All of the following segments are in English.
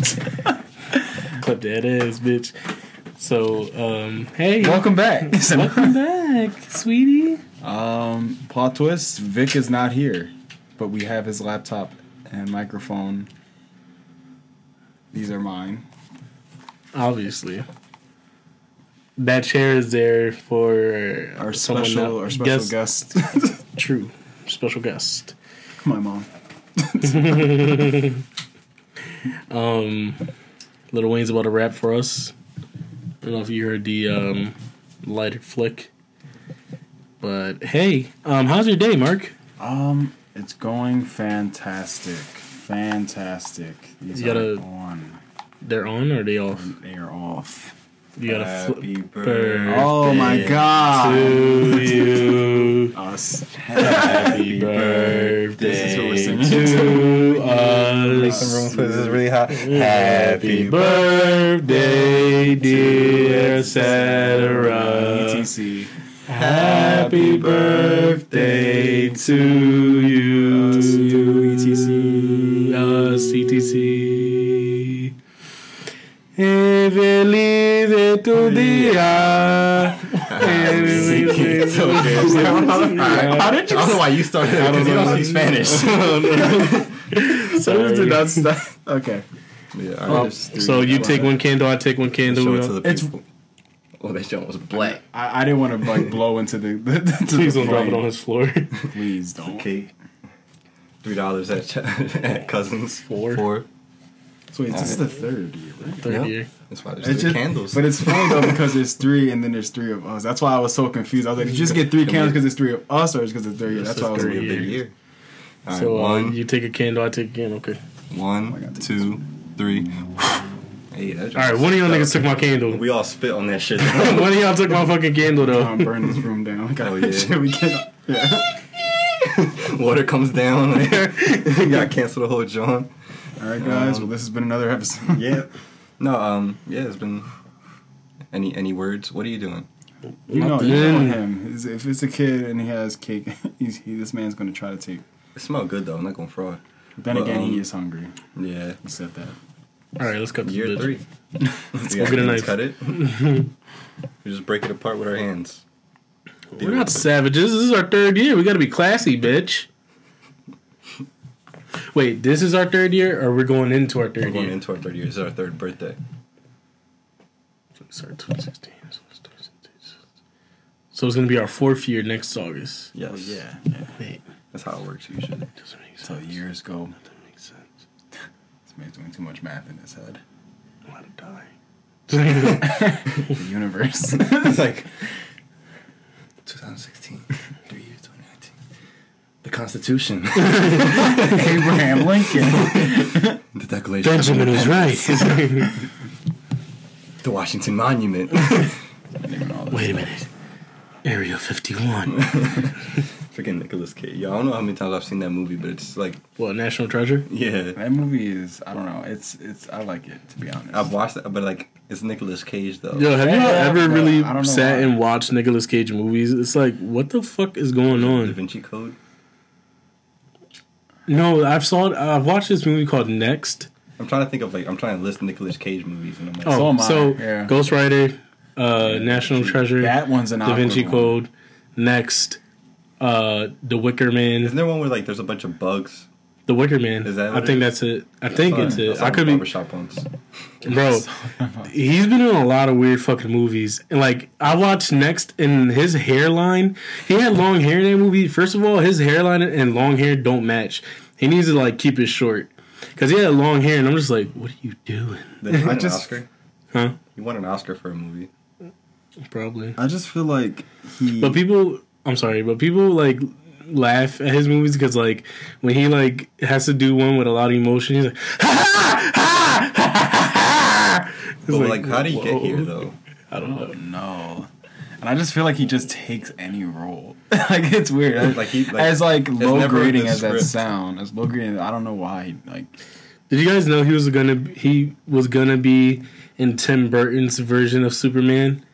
Clip that ass, bitch. So, um, hey, Welcome back. welcome back, sweetie. um, plot twist: Vic is not here, but we have his laptop and microphone. These are mine. Obviously, that chair is there for Our special, our special guest. True, special guest. My mom. Um, Lil Wayne's about to rap for us. I don't know if you heard the um, lighter flick, but hey, um, how's your day, Mark? Um, it's going fantastic, fantastic. These You gotta- are on. They're on or are they off? They are off. You gotta Happy flip birthday. Oh my god. to you. Us. Happy birthday This is what we're singing. to Make some room us. for this is really hot. Happy birthday, dear etc. ETC. Happy birthday to How did you? I don't know why you started I don't because you don't speak Spanish. So Sorry. did not stop. Okay. yeah, I Oh, so you take one candle, I take one candle. Show it to the It's- people. Oh, that shit was black. I, I didn't want to like blow into the. the, the to Please the don't drop it on his floor. Please don't. Okay. Three dollars at, at Cousins. Four. Four. So wait, this is the third year, right? Third Yeah. year. That's why there's It's three just, candles. But it's funny though because there's three and then there's three of us. That's why I was so confused. I was like, did you just get three candles because it's three of us or is because it's three? This That's why I was three like, of year. year. All right, So uh, one, you take a candle, I take a candle. Okay. one, I got this. two, three. Hey, that All right. One of y'all niggas took my candle. We all spit on that shit. one of y'all took my fucking candle though. Tom burn this room down. Oh, yeah. Shit, we can't. Yeah. Water comes down. you gotta cancel the whole John. All right, guys. Um, well, this has been another episode. Yeah. No. Um. Yeah. It's been. Any any words? What are you doing? You know, you know him. If it's a kid and he has cake, he's, he, this man's going to try to take. It smelled good though. I'm not gonna fraud. Then But, again, um, he is hungry. Yeah. He said that. All right. Let's cut this Year three. Let's go get a knife. Cut it. we just break it apart with our hands. We're not savages. This is our third year. We got to be classy, bitch. Wait, this is our third year, or we're going into our We're going year? into our third year. This is our third birthday. Sorry, 2016. So it's gonna be our fourth year next August. Yes. Oh, yeah. yeah. Wait, That's how it works usually. doesn't make So years go. Doesn't make sense. This man's doing too much math in his head. I'm about to die. The universe. it's like 2016, three years, 2019. The Constitution, Abraham Lincoln. the Declaration, Benjamin of is right. the Washington Monument. Wait a minute. Area 51. Freaking Nicolas Cage. Yeah, I don't know how many times I've seen that movie, but it's like, What, National Treasure? yeah, That movie is. I don't know. It's. It's. I like it to be honest. I've watched it, but like, it's Nicolas Cage though. Yo, have you Yeah, ever really I don't know sat why. and watched Nicolas Cage movies? It's like, what the fuck is going on? Da on? Vinci Code. No, I've saw I've watched this movie called Next. I'm trying to think of like, I'm trying to list Nicolas Cage movies, and I'm like, Oh, So am I, so yeah. Ghost Rider, uh, National Treasure, that one's an Da Vinci awkward one. Code, Next, uh, The Wicker Man. isn't there one where like there's a bunch of bugs? The Wicker Man. Is that I think it that's it. I think it's I it. saw I could in be, barbershop once. bro. He's been in a lot of weird fucking movies, and like I watched Next, in his hairline. He had long hair in that movie. First of all, his hairline and long hair don't match. He needs to like keep it short because he had long hair, and I'm just like, what are you doing? Then he I an just- Oscar. Huh? He won an Oscar for a movie. Probably. I just feel like he. But people, I'm sorry, but people like laugh at his movies because like when he like has to do one with a lot of emotion, he's like, ha ha ha ha ha. It's But like, how did he get here though? I don't know. Oh, no. And I just feel like he just takes any role. like it's weird. Like he like, as like low grading the as that sound, as low grading, I don't know why. Like Did you guys know he was gonna he was gonna be in Tim Burton's version of Superman,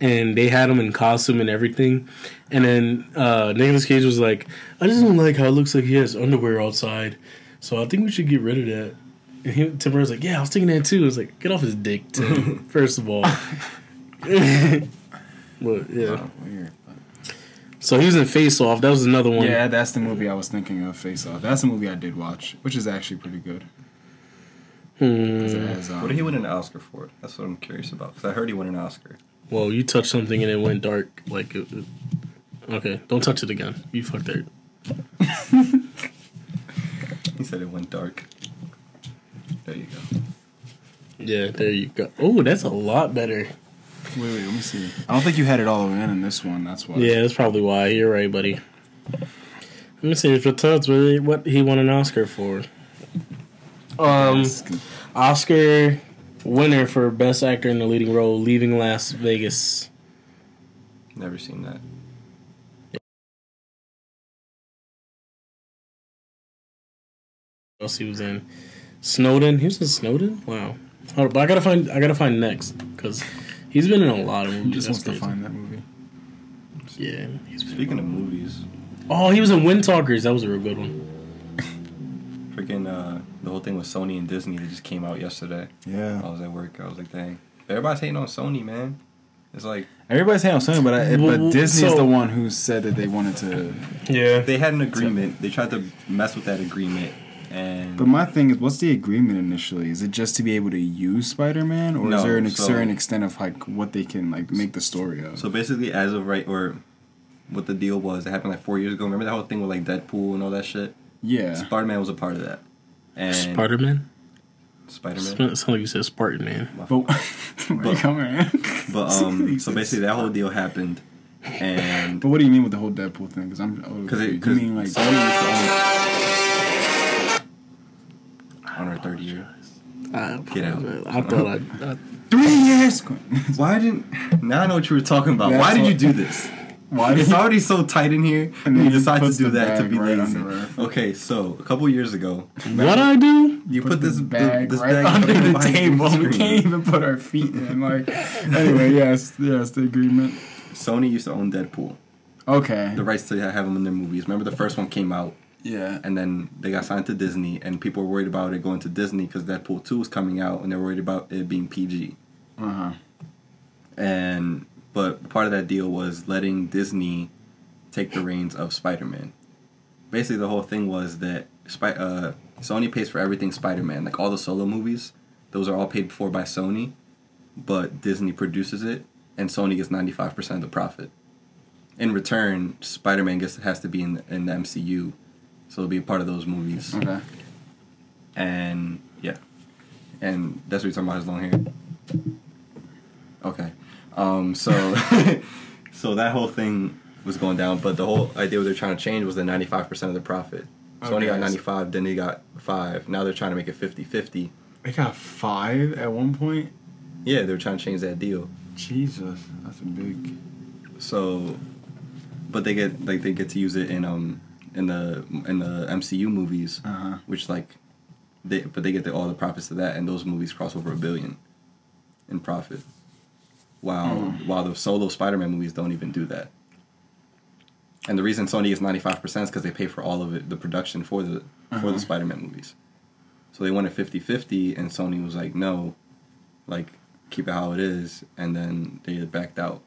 and they had him in costume and everything, and then uh, Nicolas Cage was like, "I just don't like how it looks like he has underwear outside, so I think we should get rid of that." And he, Tim Burton's like, yeah, I was thinking that too. I was like, get off his dick, Tim. First of all. but yeah. Oh, weird. So he was in Face Off. That was another one. Yeah, that's the movie I was thinking of. Face Off. That's the movie I did watch, which is actually pretty good. it Hmm. has, um, What did he win an Oscar for? That's what I'm curious about. Because I heard he won an Oscar. Well, you touched something and it went dark. Like, it, it- okay, don't touch it again. You fucked it. He said it went dark. There you go. Yeah, there you go. Oh, that's a lot better. Wait, wait, let me see. I don't think you had it all the way in in this one. That's why. Yeah, that's probably why. You're right, buddy. Let me see if it tells me what he won an Oscar for. Um, Oscar winner for Best Actor in the Leading Role, Leaving Las Vegas. Never seen that. Else he was in? Snowden. He was in Snowden. Wow. Hold up, but I gotta find. I gotta find next because he's been in a lot of He movies. just wants to find that movie. Yeah. He's been, Speaking of movies, oh, he was in Wind Talkers. That was a real good one. freaking uh, the whole thing with Sony and Disney that just came out yesterday. Yeah. I was at work. I was like, dang. Everybody's hating on Sony, man. It's like Everybody's saying on Sony, but I, Well, but Disney's so- the one who said that they wanted to. Yeah. they had an agreement. They tried to mess with that agreement, and But my thing is, what's the agreement initially? Is it just to be able to use Spider-Man, or is there an so- certain extent of like what they can like make the story of? so basically, as of right, or what the deal was, it happened like four years ago. Remember that whole thing with like Deadpool and all that shit. yeah. Spider Man was a part of that, and Spider Man. Spider Man. Sound like you said Spartan Man. But where you coming in? But um, so basically that whole deal happened, and But what do you mean with the whole Deadpool thing? Because I'm because you it because mean like on our third year. Ah, Get out. I thought I. I three years. Why didn't now I know what you were talking about? That's Why did you do this? Why It's already so tight in here, And you decide to do that to be right lazy. Okay, so a couple years ago, what I do? you put put, this bag this right bag under the table? We can't even put our feet in. Like anyway, yes, yes, the agreement. Sony used to own Deadpool, Okay. the rights to have them in their movies. Remember the first one came out, Yeah. and then they got signed to Disney, and people were worried about it going to Disney because Deadpool two was coming out, and they were worried about it being PG. Uh huh. and but part of that deal was letting Disney take the reins of Spider-Man. Basically, the whole thing was that Spy- uh, Sony pays for everything Spider-Man, like all the solo movies. Those are all paid for by Sony, but Disney produces it, and Sony gets ninety five percent of the profit. In return, Spider-Man gets has to be in in the MCU, so it'll be a part of those movies. Okay. And yeah, and that's what you're talking about his long hair. Okay, um, so so that whole thing was going down, but the whole idea what they're trying to change was the 95 percent of the profit. So Okay. got 95, then they got five. Now they're trying to make it 50-50. They got five at one point. Yeah, they're trying to change that deal. Jesus, that's a big. So, but they get like they get to use it in um in the in the MCU movies, Uh huh. which like they but they get the, all the profits of that, and those movies cross over a billion in profit. While Mm. while the solo Spider-Man movies don't even do that. And the reason Sony is ninety five percent is because they pay for all of it, the production for the for Uh-huh. the Spider-Man movies. So they wanted 50-50, and Sony was like, no, like keep it how it is, and then they backed out.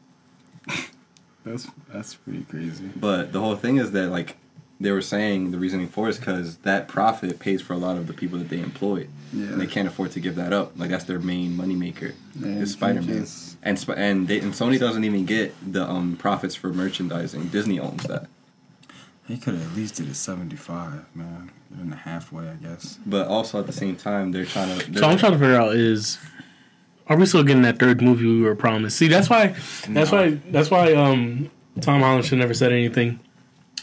That's that's pretty crazy. But the whole thing is that like they were saying the reasoning for it is because that profit pays for a lot of the people that they employ, Yeah. and they can't afford to give that up. Like that's their main moneymaker And is Spider Man, and Sp- and they, and Sony doesn't even get the um profits for merchandising. Disney owns that. He could have at least did a seventy-five, man. Even the halfway, I guess. But also at the same time, they're trying to. So I'm trying to figure out is are we still getting that third movie we were promised? See, that's why that's No. why that's why um Tom Holland should never said anything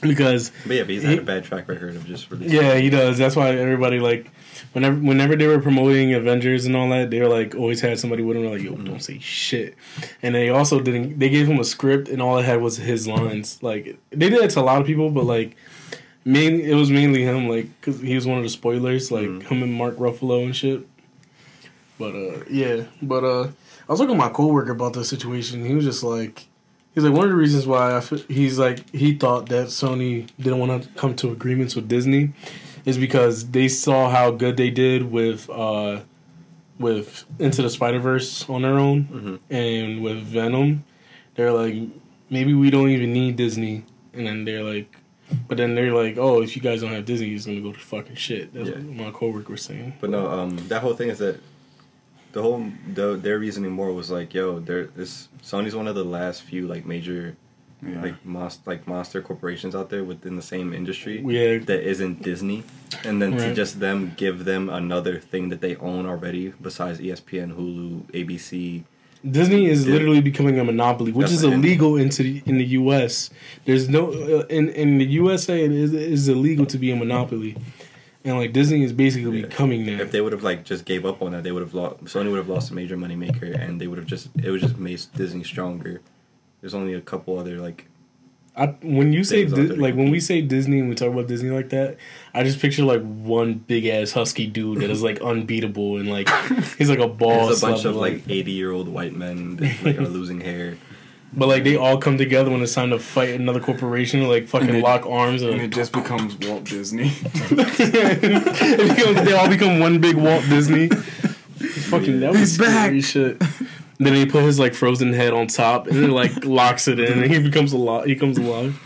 because But yeah, but he's had a bad track record of just releasing. yeah, he does. That's why everybody like whenever whenever they were promoting Avengers and all that, they were like always had somebody with they're like, yo, don't say shit. And they also didn't they gave him a script and all it had was his lines. Like they did it to a lot of people, but like main it was mainly him like cuz he was one of the spoilers, like Mhm. him and Mark Ruffalo and shit. But uh yeah, but uh I was talking to my coworker about this situation. He was just like He's like one of the reasons why I feel, he's like he thought that Sony didn't want to come to agreements with Disney is because they saw how good they did with uh with Into the Spider Verse on their own, Mhm. and with Venom, they're like, maybe we don't even need Disney, and then they're like. But then they're like, "Oh, if you guys don't have Disney, it's gonna go to fucking shit." That's Yeah. what my coworker was saying. But no, um, that whole thing is that the whole the, their reasoning more was like, yo, there this Sony's one of the last few like major Yeah. like monst- like monster corporations out there within the same industry Yeah, that isn't Disney, and then to just them give them another thing that they own already besides ESPN, Hulu, ABC. Disney is Yeah. literally becoming a monopoly, which That's is illegal into the, in the U.S. There's no uh, in in the USA it is, it is illegal to be a monopoly, and like Disney is basically Yeah. becoming that. If they would have like just gave up on that, they would have lost. Sony would have lost a major moneymaker, and they would have just it would just made Disney stronger. There's only a couple other like I, when you say Di- like when we say Disney and we talk about Disney like that, I just picture like one big ass husky dude that is like unbeatable and like he's like a boss. there's a bunch level. of like 80 year old white men that like are losing hair. But like they all come together when it's time to fight another corporation, like fucking it- lock arms and, and it just becomes Walt Disney. Becomes- they all become one big Walt Disney. Fucking that was He's back. scary shit. Then he put his like frozen head on top and then like locks it in and he becomes alive. He comes alive.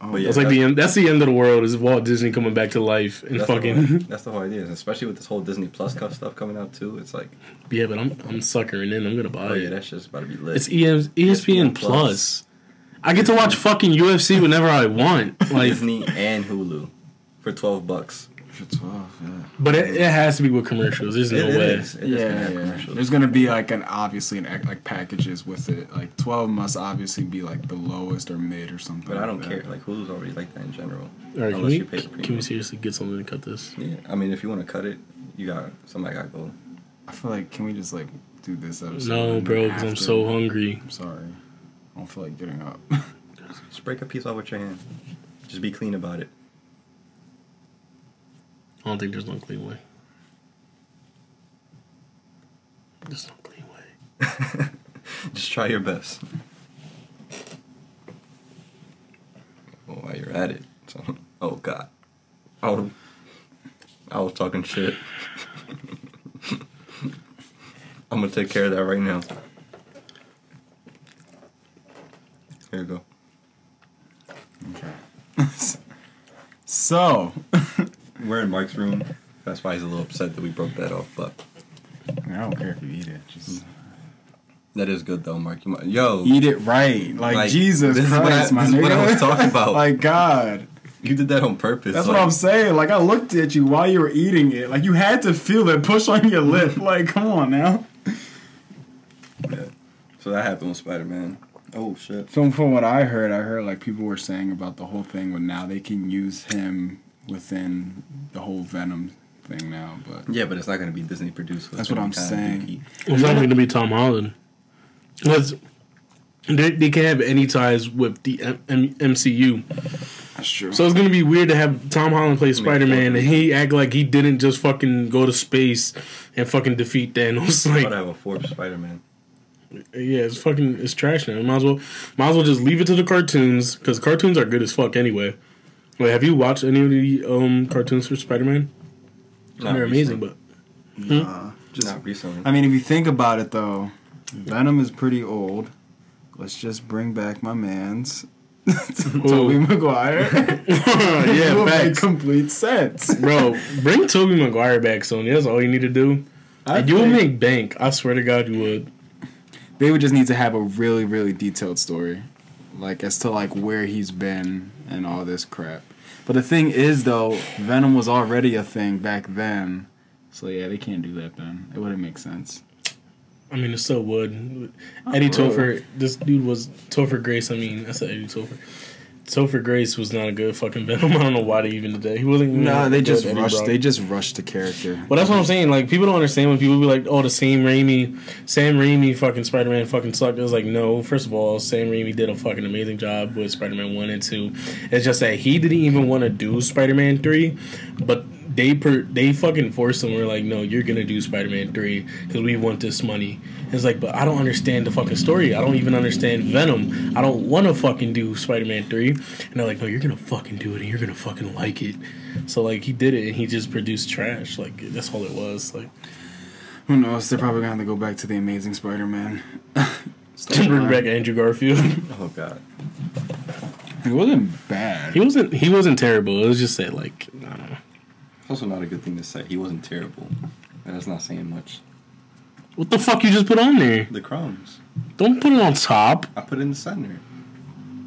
Um, but yeah, That's like the end. That's the end of the world. Is Walt Disney coming back to life and that's the fucking whole, that's the whole idea, especially with this whole Disney Plus cup stuff coming out too. It's like, yeah. But I'm I'm suckering in. I'm gonna buy oh yeah, it. that's just about to be lit. It's E EM, ESPN ESPN Plus. I get to watch fucking UFC whenever I want. Like, Disney and Hulu for 12 bucks. For twelve, yeah. but it, it has to be with commercials. There's no It- it way. is. It is yeah, gonna yeah. There's gonna be like an obviously an like packages with it. Like twelve must obviously be like the lowest or mid or something. But I don't like care. that. Like Hulu's already like that in general. All right, can we you pay the can we seriously get something to cut this? Yeah, I mean, if you want to cut it, you got somebody got to go. I feel like can we just like do this episode? No, bro, because I'm so hungry. I'm sorry. I don't feel like getting up. Just break a piece off with your hand. Just be clean about it. I don't think there's no clean way. There's no clean way. Just try your best. Well, while you're at it, so, oh god, I was, I was talking shit. I'm gonna take care of that right now. Here you go. okay. so, We're in Mark's room. That's why he's a little upset that we broke that off. But I, don't care if you eat it. Just that is good though, Mark. Might, yo, eat it right. Like, Like, Jesus this is what Christ, I- my this is what I was talking about. like God. you did that on purpose. That's like, what I'm saying. Like I looked at you while you were eating it. Like you had to feel that push on your lip. Like, come on now. Yeah. So that happened with Spider Man. Oh shit. From from what I heard, I heard like people were saying about the whole thing when now they can use him within the whole Venom thing now. But Yeah, but it's not going to be Disney produced. That's what I'm saying. dookie. It's not going to be Tom Holland. Because they, they can't have any ties with the M- M- MCU. that's true. So it's going to be weird to have Tom Holland play Spider Man and he act like he didn't just fucking go to space and fucking defeat Thanos. I Like, would have a fourth Spider Man. yeah, it's fucking it's trash now. Might as well, might as well just leave it to the cartoons because cartoons are good as fuck anyway. Wait, have you watched any of the um cartoons for Spider Man? They're amazing, but Nah, just not recently. I mean, if you think about it though, Venom is pretty old. Let's just bring back my man's Tobey Maguire. yeah, it would make complete sense. Bro, bring Tobey Maguire back, Sony. That's all you need to do. I And you will make bank. I swear to God, you would. they would just need to have a really, really detailed story, like as to like where he's been and all this crap. But the thing is, though, Venom was already a thing back then, so yeah, they can't do that. Then it wouldn't make sense. I mean, it still would. Oh, Eddie bro. Topher, this dude was Topher Grace. I mean, I said Eddie Topher. Topher Grace was not a good fucking Venom. I don't know why they even did that. He wasn't. even No, they just rushed. Brock. They just rushed the character. Well, that's what I'm saying. Like, people don't understand when people be like, "Oh, the Sam Raimi, Sam Raimi, fucking Spider Man, fucking sucked." It was like, no. First of all, Sam Raimi did a fucking amazing job with Spider Man one and two. It's just that he didn't even want to do Spider Man three, but they per they fucking forced him. We're like, no, you're gonna do Spider Man three because we want this money. And it's like, but I don't understand the fucking story. I don't even understand Venom. I don't want to fucking do Spider Man three. And they're like, no, you're gonna fucking do it, and you're gonna fucking like it. So like he did it, and he just produced trash. Like that's all it was. Like Who knows? They're probably gonna have to go back to the Amazing Spider-Man. to bring back Andrew Garfield. Oh god. It wasn't bad. he wasn't he wasn't terrible. It was just that like I don't know. It's also not a good thing to say. He wasn't terrible. That's not saying much. What the fuck you just put on there? The crumbs. Don't put it on top. I put it in the center.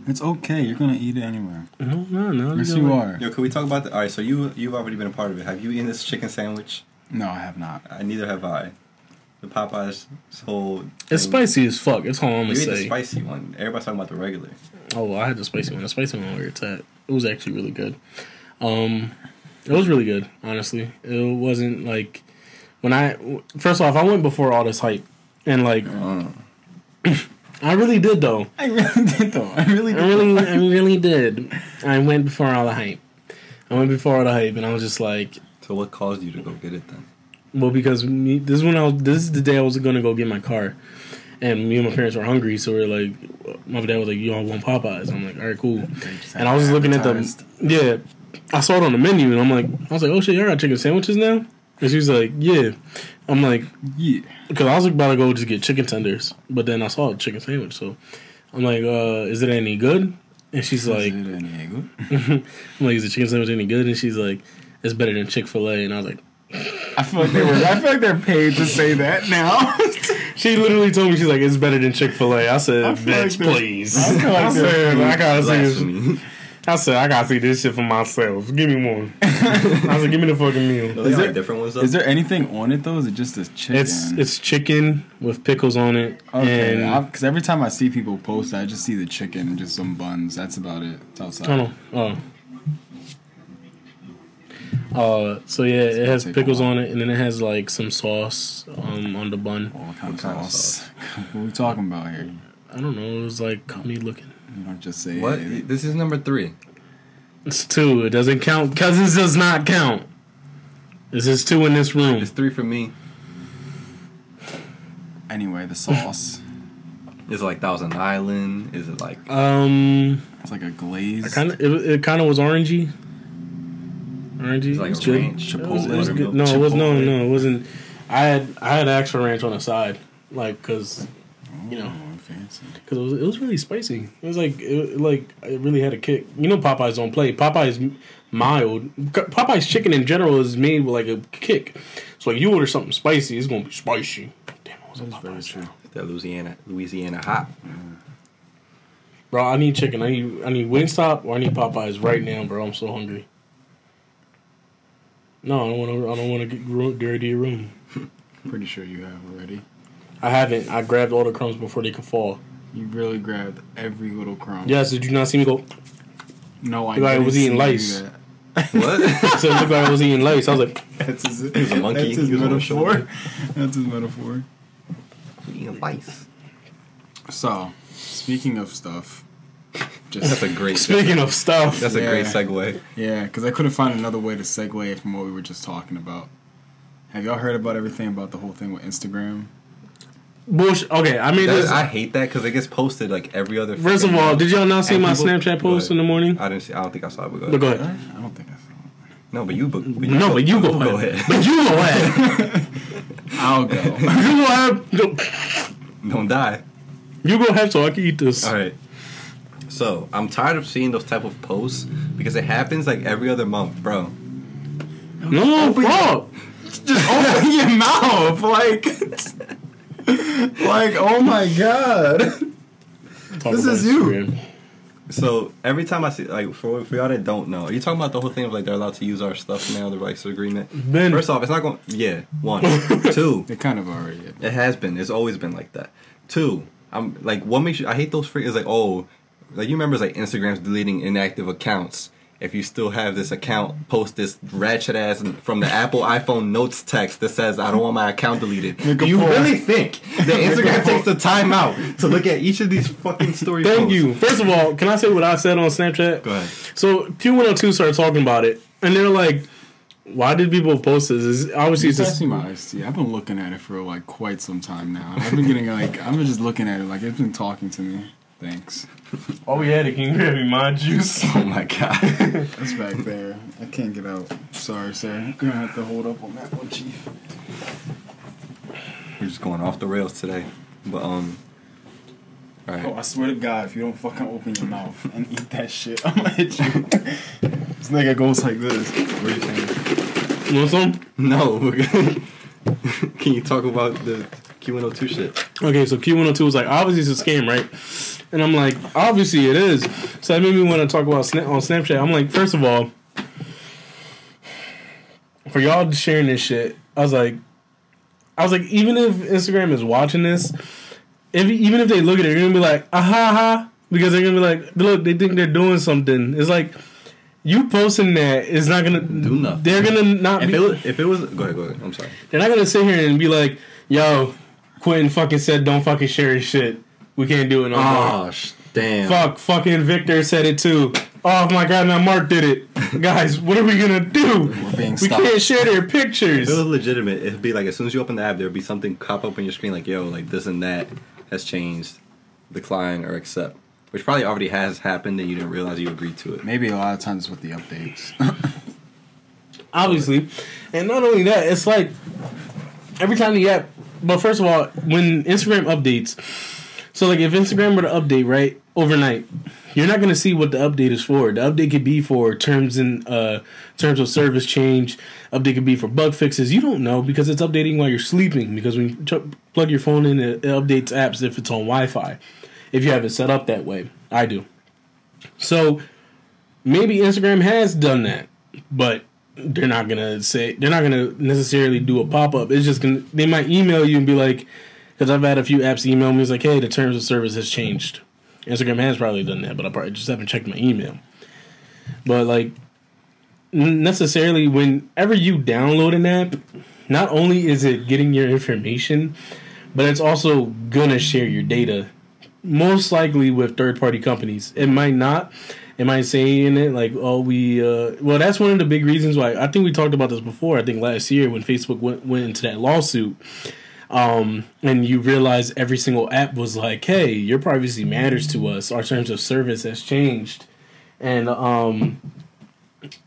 It's okay. You're gonna eat it anyway. No, no, no. Yes, you're you. Yo, can we talk about the? All right, so you you've already been a part of it. Have you eaten this chicken sandwich? No, I have not. I neither have I. The Popeyes whole. It's spicy as fuck. It's all I'm You gonna ate the spicy one. Everybody's talking about the regular. Oh, well, I had the spicy one. The spicy one where it's at. It was actually really good. Um, it was really good. Honestly, it wasn't like when I first off I went before all this hype, and like uh. I really did though. I really did though. I really I really, I really did. I went before all the hype. I went before all the hype, and I was just like, So what caused you to go get it then? well, because me, this is when I was. This is the day I was gonna go get my car, and me and my parents were hungry, so we are like, my dad was like, "You all want Popeyes?" I'm like, "All right, cool." And I was just looking at the yeah, I saw it on the menu, and I'm like, I was like, "Oh shit, y'all got chicken sandwiches now?" And she was like, "Yeah." I'm like, Yeah. because I was about to go just get chicken tenders, but then I saw a chicken sandwich, so I'm like, uh, "Is it any good?" And she's like, Is it any good? I'm like, is the chicken sandwich any good? And she's like, it's better than Chick Fil A. And I was like, I feel like they were. I feel like they're paid to say that now. she literally told me she's like, it's better than Chick Fil A. I said, I feel like bitch, please. I feel like I said, I gotta. Blasphemy. I said, I gotta see this shit for myself. Give me one. I said, give me the fucking meal. They Is there- different ones though. Is there anything on it though? Is it just this chicken? It's it's chicken with pickles on it, okay. Because every time I see people post, I just see the chicken and just some buns. That's about it. It's outside. I don't know. Oh. Uh, so yeah, it has pickles on it, and then it has like some sauce um, on the bun. What kind of What kind of sauce? what are we talking about here? I don't know. It was like cummy looking. You don't just say what? it. This is number three. It's two. It doesn't count. Cousins does not count. This is two in this room. It's three for me. Anyway, the sauce. Is it like Thousand Island? Is it like Um, it's like a glaze. kind of. It, it kind of was orangey. Orangey. It's like It was a good. ranch, It was- it was good. No, it was no, no. It wasn't. I had I had extra ranch on the side, like because you know. Fancy. because it was, it was really spicy. It was like it, like it really had a kick. You know, Popeyes don't play. Popeyes mild. Popeyes chicken in general is made with like a kick. So like you order something spicy, it's gonna be spicy. Damn, it was a very Popeyes. true. that Louisiana Louisiana hot? Mm. Bro, I need chicken. I need I need Wingstop or I need Popeyes right now, bro. I'm so hungry. No, I don't want to. I don't want to get dirty your room. Pretty sure you have already. I haven't. I grabbed all the crumbs before they could fall. You really grabbed every little crumb. Yes, did you not see me go? No, I Looked like I didn't was eating lice. What? So it looked like I was eating lace. I was like, That's his, was a monkey. That's his He was on metaphor. That's his metaphor. Eating lice. So, speaking of stuff, just That's a great. speaking of stuff. That's a great segue. yeah, because I couldn't find another way to segue from what we were just talking about. Have y'all heard about everything about the whole thing with Instagram? Bullshit. Okay, I mean, That- this, I hate that because it gets posted like every other. first of all, did y'all not see my people- Snapchat post in the morning? I didn't see. I don't think I saw it. But go But go ahead. ahead. I don't think I saw No, but you. But, but No, but you go, Go ahead. ahead. But you go ahead. I'll go. you go ahead. Don't die. You go ahead so I can eat this. All right. So I'm tired of seeing those type of posts because it happens like every other month, bro. No, bro. Just open your mouth, like, like, oh my god. Talk This is you. Instagram. So every time I see, like, for, for y'all that don't know, are you talking about the whole thing of like they're allowed to use our stuff now, the rights agreement? Ben, First off, it's not going. Yeah, one, two. It kind of already. Is. It has been. It's always been like that. Two, I'm like, what makes you? I hate those free. It's like, oh, like you remember, it's like Instagram's deleting inactive accounts. If you still have this account, post this ratchet ass from the Apple iPhone notes text that says, "I don't want my account deleted." Do you poll. really think that Instagram takes the time out to look at each of these fucking stories? thank posts? you. First of all, can I say what I said on Snapchat? Go ahead. So Q102 started talking about it, and they're like, Why did people post this? It's, obviously, it's It's just, my iced tea. I've been looking at it for like quite some time now. I've been getting like I've been just looking at it like it's been talking to me. Thanks. oh, we had it. Can you grab me my juice? Oh my god. It's back there. I can't get out. Sorry, sir. I'm gonna have to hold up on that one, chief. We're just going off the rails today. But um Oh, I swear to God, if you don't fucking open your mouth and eat that shit, I'm gonna hit you. this nigga goes like this. What are you saying? You want some? No. we're Can you talk about the Q102 shit? Okay, so Q102 was like, obviously it's a scam, right? And I'm like, obviously it is. So that made me want to talk about Sna- on Snapchat. I'm like, first of all, for y'all sharing this shit, I was like, I was like, even if Instagram is watching this, if even if they look at it, they're gonna be like, ah ha ha, because they're gonna be like, look, they think they're doing something. It's like you posting that is not gonna Do nothing. They're gonna not If be. it was, if it was, go ahead, go ahead. I'm sorry. They're not gonna sit here and be like, "Yo, Quentin fucking said don't fucking share his shit. We can't do it no more." Oh, sh- damn. Fuck, fucking Victor said it too. Oh my god, now Mark did it. Guys, what are we gonna do? We're being We can't share their If it was legitimate, it'd be like as soon as you open the app, there'd be something pop up on your screen like, "Yo, like this and that has changed, decline or accept," which probably already has happened and you didn't realize you agreed to it. Maybe a lot of times with the updates. Obviously, and not only that, it's like every time the app. But first of all, when Instagram updates, so like if Instagram were to update right overnight, you're not gonna see what the update is for. The update could be for terms and uh, terms of service change. Update could be for bug fixes. You don't know because it's updating while you're sleeping. Because when you plug your phone in, it, it updates apps if it's on Wi-Fi. If you have it set up that way, I do. So maybe Instagram has done that, but they're not gonna say they're not gonna necessarily do a pop up. It's just gonna they might email you and be like, because I've had a few apps email me, it's like, hey, the terms of service has changed. Instagram has probably done that, but I probably just haven't checked my email. But like, necessarily, whenever you download an app, not only is it getting your information, but it's also gonna share your data. Most likely with third party companies. It might not. It might say in it like, "Oh, we." Uh, well, that's one of the big reasons why. I think we talked about this before. I think last year when Facebook went went into that lawsuit, um, and you realize every single app was like, "Hey, your privacy matters to us. Our terms of service has changed," and um,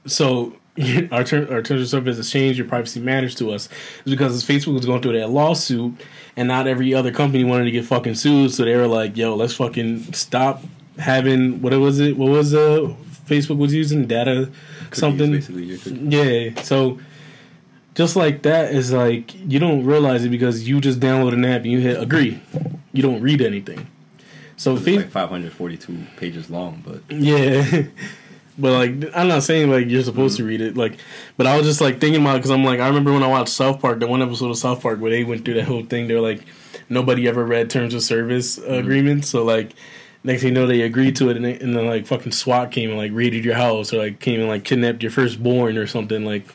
so our term, our terms of service has changed. Your privacy matters to us. It's because Facebook was going through that lawsuit, and not every other company wanted to get fucking sued. So they were like, "Yo, let's fucking stop having what was it? What was uh Facebook was using data Cookies, something." Yeah, so just like that is like you don't realize it because you just download an app and you hit agree. You don't read anything. So It's like 542 pages long, but yeah. But like, I'm not saying like you're supposed to read it, like, but I was just like thinking about because I'm like, I remember when I watched South Park, the one episode of South Park where they went through that whole thing. They're like, nobody ever read terms of service uh, agreements, so like, next thing you know, they agreed to it, and, they, and then like fucking SWAT came and like raided your house or like came and like kidnapped your firstborn or something. Like,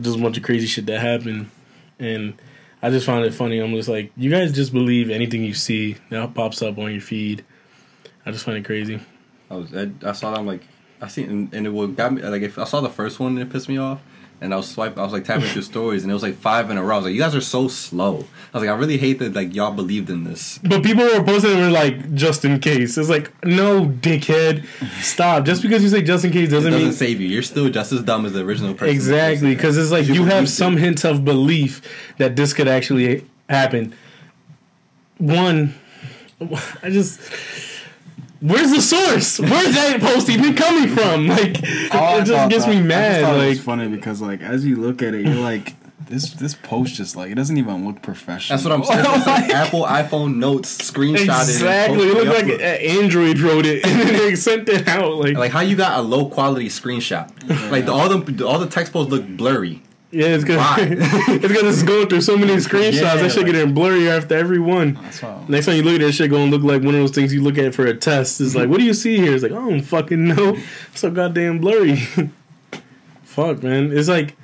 just a bunch of crazy shit that happened, and I just found it funny. I'm just like, you guys just believe anything you see that pops up on your feed. I just find it crazy. I was I, I saw that I'm like I seen and, and it would got me like if I saw the first one it pissed me off and I was swiping I was like tapping through stories and it was like five in a row. I was like, you guys are so slow. I was like, I really hate that like y'all believed in this. But people were posting it were like just in case. It's like no, dickhead, stop. Just because you say just in case doesn't, doesn't mean save you. You're still just as dumb as the original person. exactly because it's like You you have some it. hint of belief that this could actually happen. One, I just. Where's the source? Where's that post even coming from? Like, it oh, just gets me mad. It Like, was funny because like as you look at it, you're like, this this post just like it doesn't even look professional. That's what I'm saying. It's like Apple iPhone notes screenshot exactly. It and looked like an Android wrote it and then they sent it out. Like, Like how you got a low quality screenshot? Like the, all the all the text posts look blurry. Yeah, it's gonna it's gonna just go through so many screenshots. Yeah, that shit like- getting blurry after every one. That's. Next time you look at that shit, gonna look like one of those things you look at for a test. It's like, mm-hmm. what do you see here? It's like, I don't fucking know. It's so goddamn blurry. Fuck, man. It's like,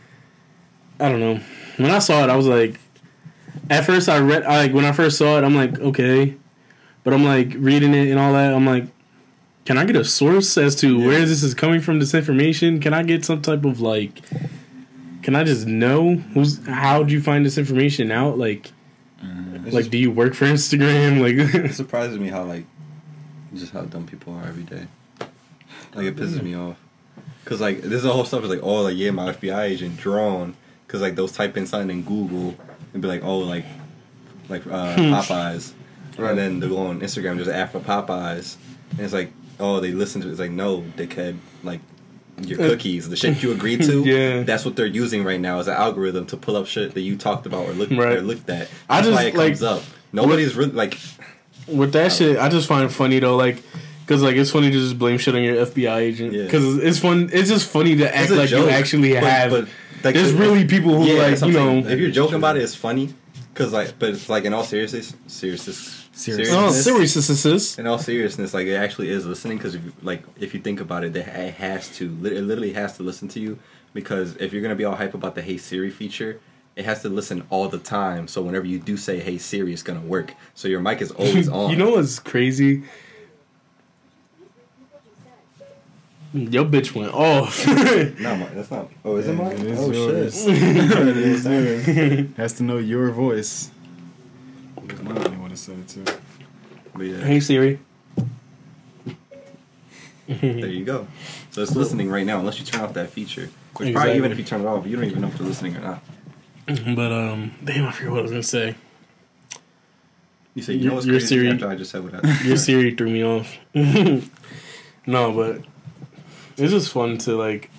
I don't know. When I saw it, I was like, at first I read, I, like when I first saw it, I'm like, okay, but I'm like reading it and all that. I'm like, can I get a source as to Yeah. where this is coming from? This information? Can I get some type of like can I just know who's? How'd you find this information out? Like, It's like, just- do you work for Instagram? Like, it surprises me how like just how dumb people are every day. Like it pisses me off. Cause like this whole stuff is like oh like yeah my FBI agent drawn. Cause like those type in something in Google and be like oh like like uh, Popeyes, Right. and then they go on Instagram just ad for Popeyes, and it's like oh they listen to it. it's like no dickhead like your Uh, cookies the shit you agreed to Yeah. that's what they're using right now as an algorithm to pull up shit that you talked about or looked Right. or looked at. That's I just, why it comes up. Nobody's really like with that shit, I just find it funny though. Like, cause like it's funny to just blame shit on your FBI agent. Yeah. Cause it's fun. It's just funny to act like you actually but- have. but, like, there's really people who Yeah, like you know. if you're joking about it, it's funny. Cause like, but it's like in all seriousness, seriousness, Serious. Oh, seriousness, seriousness. in all seriousness, like it actually is listening. Because like if you think about it, it has to, it literally has to listen to you. Because if you're gonna be all hype about the Hey Siri feature, it has to listen all the time. So whenever you do say Hey Siri, it's gonna work. So your mic is always on. You know what's crazy? Your bitch went off. no, my, that's not. Oh, is it mine? It is oh yours. shit. It is yours. Has to know your voice. It might be what it said it too. But yeah. hey Siri. There you go. So it's listening right now, unless you turn off that feature. Which Exactly. probably even if you turn it off, you don't even know if they're listening or not. But um, damn, I forget what I was gonna say. You say, you Your- know what's your crazy? Siri- After I just said what I Your Siri threw me off. no, but it's just fun to like.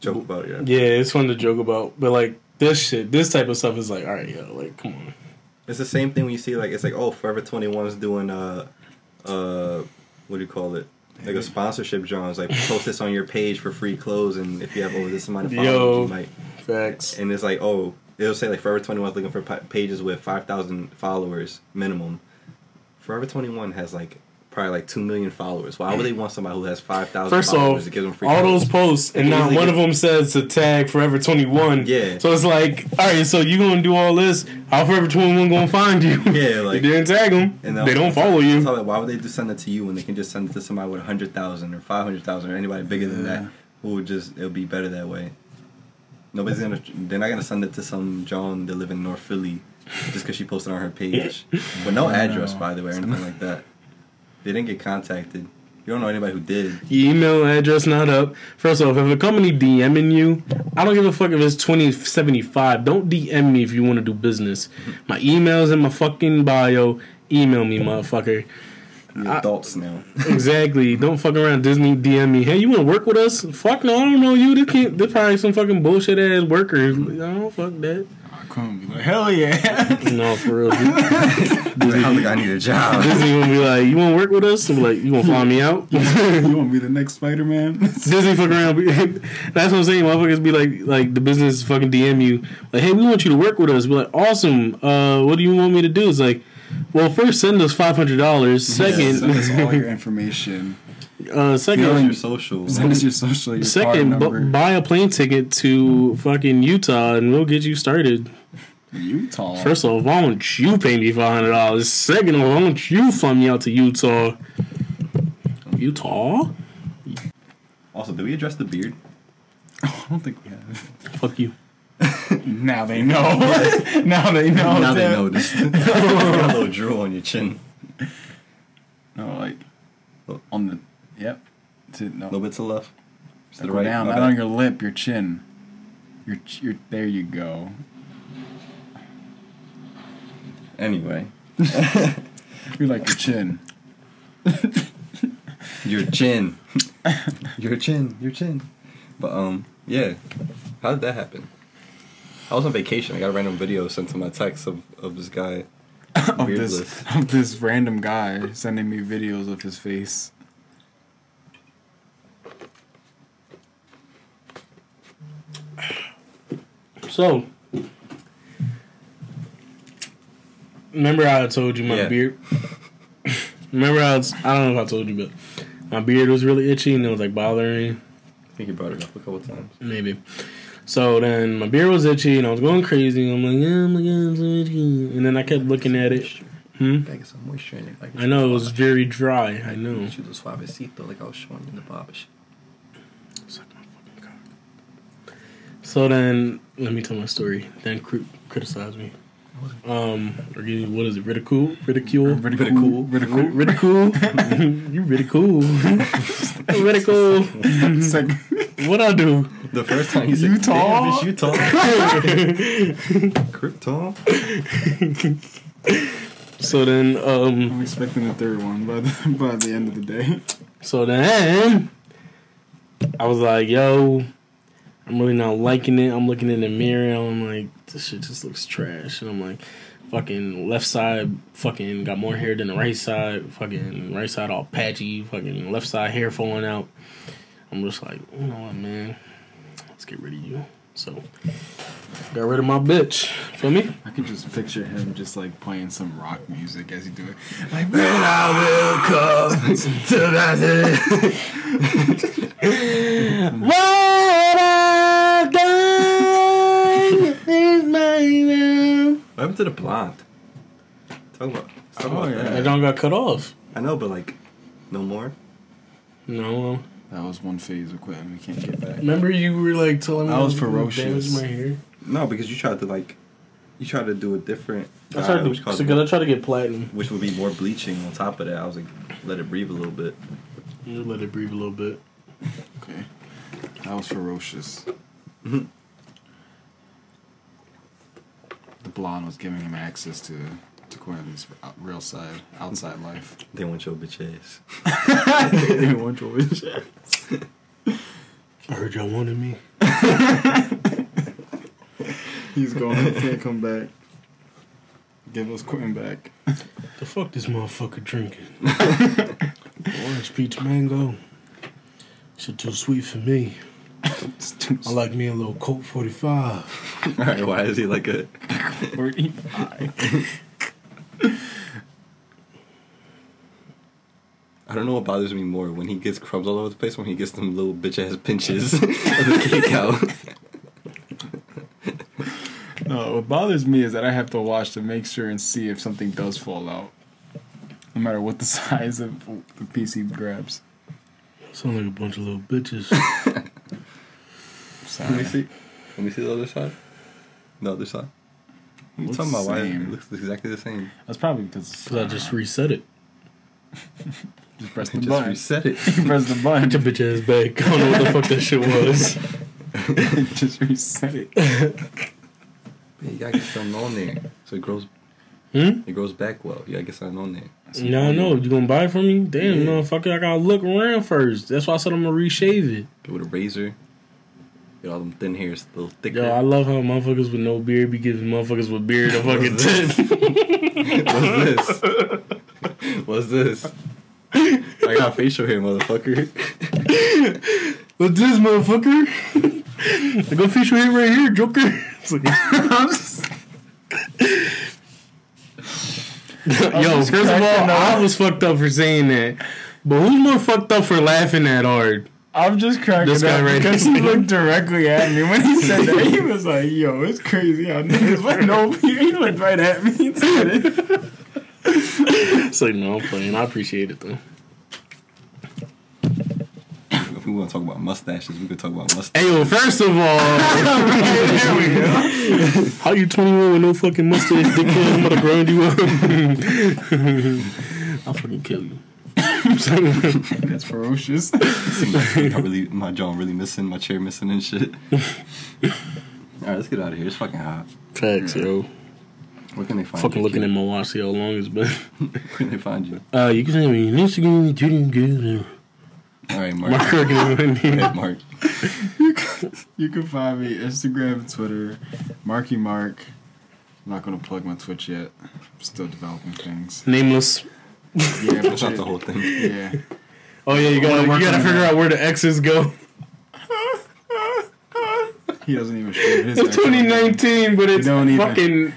joke about, yeah. Yeah, it's fun to joke about, but like this shit, this type of stuff is like, all right, yo, like, come on. It's the same thing when you see like it's like oh Forever 21 is doing uh uh what do you call it like a sponsorship John's like post this on your page for free clothes and if you have over this amount of followers Yo. you might Facts. and it's like oh it'll say like Forever 21 is looking for pages with 5,000 followers minimum. Forever 21 has like probably like 2 million followers. Why would they want somebody who has 5,000 followers off, to give them free all those posts, and not one of them says to tag Forever Twenty One. Yeah. So it's like, all right, so you gonna do all this? How Forever Twenty One gonna find you? Yeah, like- you didn't tag them. And they don't follow you. Like, why would they just send it to you when they can just send it to somebody with hundred thousand or five hundred thousand or anybody bigger than that who would just it'll be better that way. Nobody's gonna. They're not gonna send it to some John that live in North Philly just because she posted on her page but no address, by the way, or anything like that. They didn't get contacted. You don't know anybody who did. Your email address not up. First off, if a company DMing you, I don't give a fuck if it's twenty seventy five. Don't DM me if you want to do business. My email's in my fucking bio. Email me, motherfucker. You're I- adults now. Exactly. Don't fuck around. Disney DM me. Hey, you want to work with us? Fuck no, I don't know you. This can't. This probably some fucking bullshit ass workers. I don't fuck that. I couldn't be like, hell yeah. No, for real. Dude. I think I need a job. Disney gonna be like, you want to work with us? I'm like, you gonna fly me out? you want to be the next Spider Man? Disney fuck around. That's what I'm saying. Motherfuckers be like, like the business fucking DM you, like, hey, we want you to work with us. Be like, awesome. Uh, what do you want me to do? It's like, well, first send us five hundred dollars. Second, Send us all your information. uh, second, Here's your social. Send us your social, your second, card bu- buy a plane ticket to fucking Utah, and we'll get you started. Utah. First off, why don't you pay me five hundred dollars? Second of all, why don't you fly me out to Utah? Utah? Also, did we address the beard? I don't think we have. Fuck you. Now they know. now they know. now they Tim. noticed. you got a little drool on your chin. No, like on the. Yep. To, no. A little bit to the left. To the right. down, not on your lip, your chin. Your, your, there you go. Anyway, You like your chin. your chin, your chin, your chin. But um, yeah. How did that happen? I was on vacation. I got a random video sent to my text of, of this guy. of Beardless. this of this random guy sending me videos of his face. So, remember how I told you my Yeah. beard? remember how it's, I don't know if I told you, but my beard was really itchy and it was like bothering. I think he brought it up a couple times. Maybe. So then my beard was itchy and I was going crazy. I'm like, oh my god, I'm so itchy. And then I kept looking at it. Hmm? Get some moisture in it. Like I know it was very dry. I know. Shoot the suavecito like I was showing you in the barbershop. Suck my fucking cock. So then, let me tell my story. Then cri- criticize me. Um, or give what is it? Ridicule? Ridicule? Ridicule. Ridicule. Ridicule? you ridicule. ridicule. It's like, What I do? The first time he said, Utah? "Damn, it's Utah." Krypton. So then, um, I'm expecting the third one by the, by the end of the day. so then, I was like, yo, I'm really not liking it. I'm looking in the mirror. I'm like, this shit just looks trash. And I'm like, fucking left side, fucking got more hair than the right side. Fucking right side all patchy. Fucking left side hair falling out. I'm just like, you know what, man? Let's get rid of you. So, got rid of my bitch. Feel me? I can just picture him just like playing some rock music as he do it. Like, when I will come to that What I've done is my love. What happened to the blonde? Talk about. Talk Oh, about yeah. That that. don't got cut off. I know, but like, no more. No. That was one phase of quitting. We can't get back. Remember you were like telling me I was ferocious. damaged my hair. No, because you tried to like, you tried to do a different. I tried uh, to which, caused- because I tried to get platinum. which would be more bleaching on top of that. I was like, let it breathe a little bit. Just let it breathe a little bit. Okay. That was ferocious. Mhm. The blonde was giving him access to to Quinn's real side, outside life. They want your bitch ass. One choice. I heard y'all wanted me. He's gone. He can't come back. Give us Quinn back. The fuck this motherfucker drinking? Orange peach mango. Shit too sweet for me. I like me a little Colt 45. All right, why is he like a? 45. I don't know what bothers me more when he gets crumbs all over the place, when he gets them little bitch ass pinches of the cake out. No, what bothers me is that I have to watch to make sure and see if something does fall out. No matter what the size of the piece he grabs. Sound like a bunch of little bitches. Let me see. Let me see the other side. The other side. What you Looks talking about? Why same. it looks exactly the same? That's probably because Because I just reset it. just press the button. Just button. reset it. press the button. Get your bitch ass back. I don't know what the fuck that shit was. just reset it. Yeah, you gotta get something on there so it grows. Hmm? It grows back well. You gotta get something on there. No, no. You gonna buy it from me? Damn, Yeah. motherfucker. I gotta look around first. That's why I said I'm gonna reshave it. With a razor. Get all them thin hairs little thicker. Yo, I love how motherfuckers with no beard be giving motherfuckers with beard a fucking What's this? tip. What's this? What's this? I got facial hair, motherfucker. What's this, motherfucker? I go facial hair right here, Joker. It's like, Yo, first of all, I was fucked up for saying that. But who's more fucked up for laughing that hard? I'm just cracking This guy up right because here. he looked directly at me when he said that. He was like, "Yo, it's crazy how niggas with no beard." He looked right at me and said it. It's like, no, I'm playing. I appreciate it though. If we want to talk about mustaches, we could talk about mustaches. Hey, yo, first of all, There we go. how you 21 with no fucking mustache, dickhead? I'm about to grind you up. I'll fucking kill you. That's ferocious. I really, my jaw really missing, my chair missing and shit. All right, let's get out of here. It's fucking hot. Facts, yo. Where can they find Fucking you? looking kid? at my watch, see how long it's been. Where can they find you? Uh, you can send me an Instagram, Twitter, good. All right, Mark. Mark Kirkman. Yeah, Mark. You can find me Instagram, Twitter, Marky Mark. I'm not gonna plug my Twitch yet. I'm still developing things. Nameless. Yeah, but That's not the whole thing. Yeah. Oh yeah, you gotta you gotta figure that. out where the X's go. He doesn't even show his. It's 2019, but it's don't even- fucking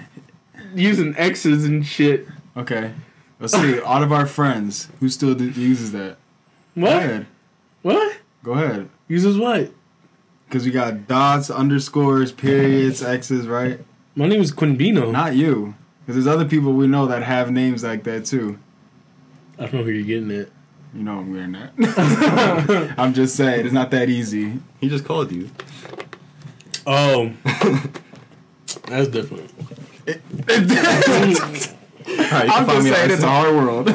using X's and shit. Okay. Let's see. Out of our friends, who still d- uses that? Go What? ahead. What? Go ahead. Uses what? Because we got dots, underscores, periods, X's, right? My name is Quinbino. Not you. Because there's other people we know that have names like that too. I don't know who you're getting at. You know I'm wearing that. I'm just saying, it's not that easy. He just called you. Oh, that's different. I'm just saying it's a hard world,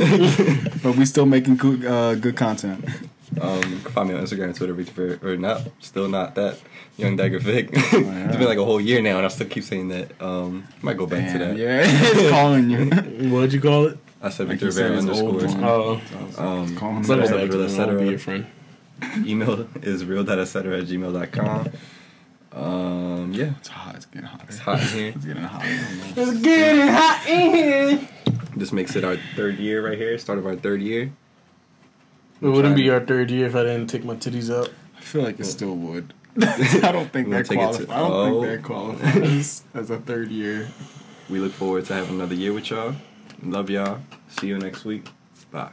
but we still making good, uh, good content. Um, you can find me on Instagram and Twitter, Victor, or not, still not that Young Dagger Vic. it's been like a whole year now, and I still keep saying that. Um, might go back to that. yeah, it's calling you. What'd you call it? I said Like Victor you said, Rivera underscore. Oh, Um, Calling Set let me up, back real, to be your friend. Email is real.etc at gmail.com. Um, yeah, It's hot. It's getting hot. it's hot in here. It's getting hot. It's getting hot in here. This makes it our third year right here, start of our third year. It wouldn't be our third year if I didn't take my titties out. I feel like it still would. I don't think We'll that qualifies. to- I don't oh. think that qualifies as a third year. We look forward to having another year with y'all. Love y'all. See you next week. Bye.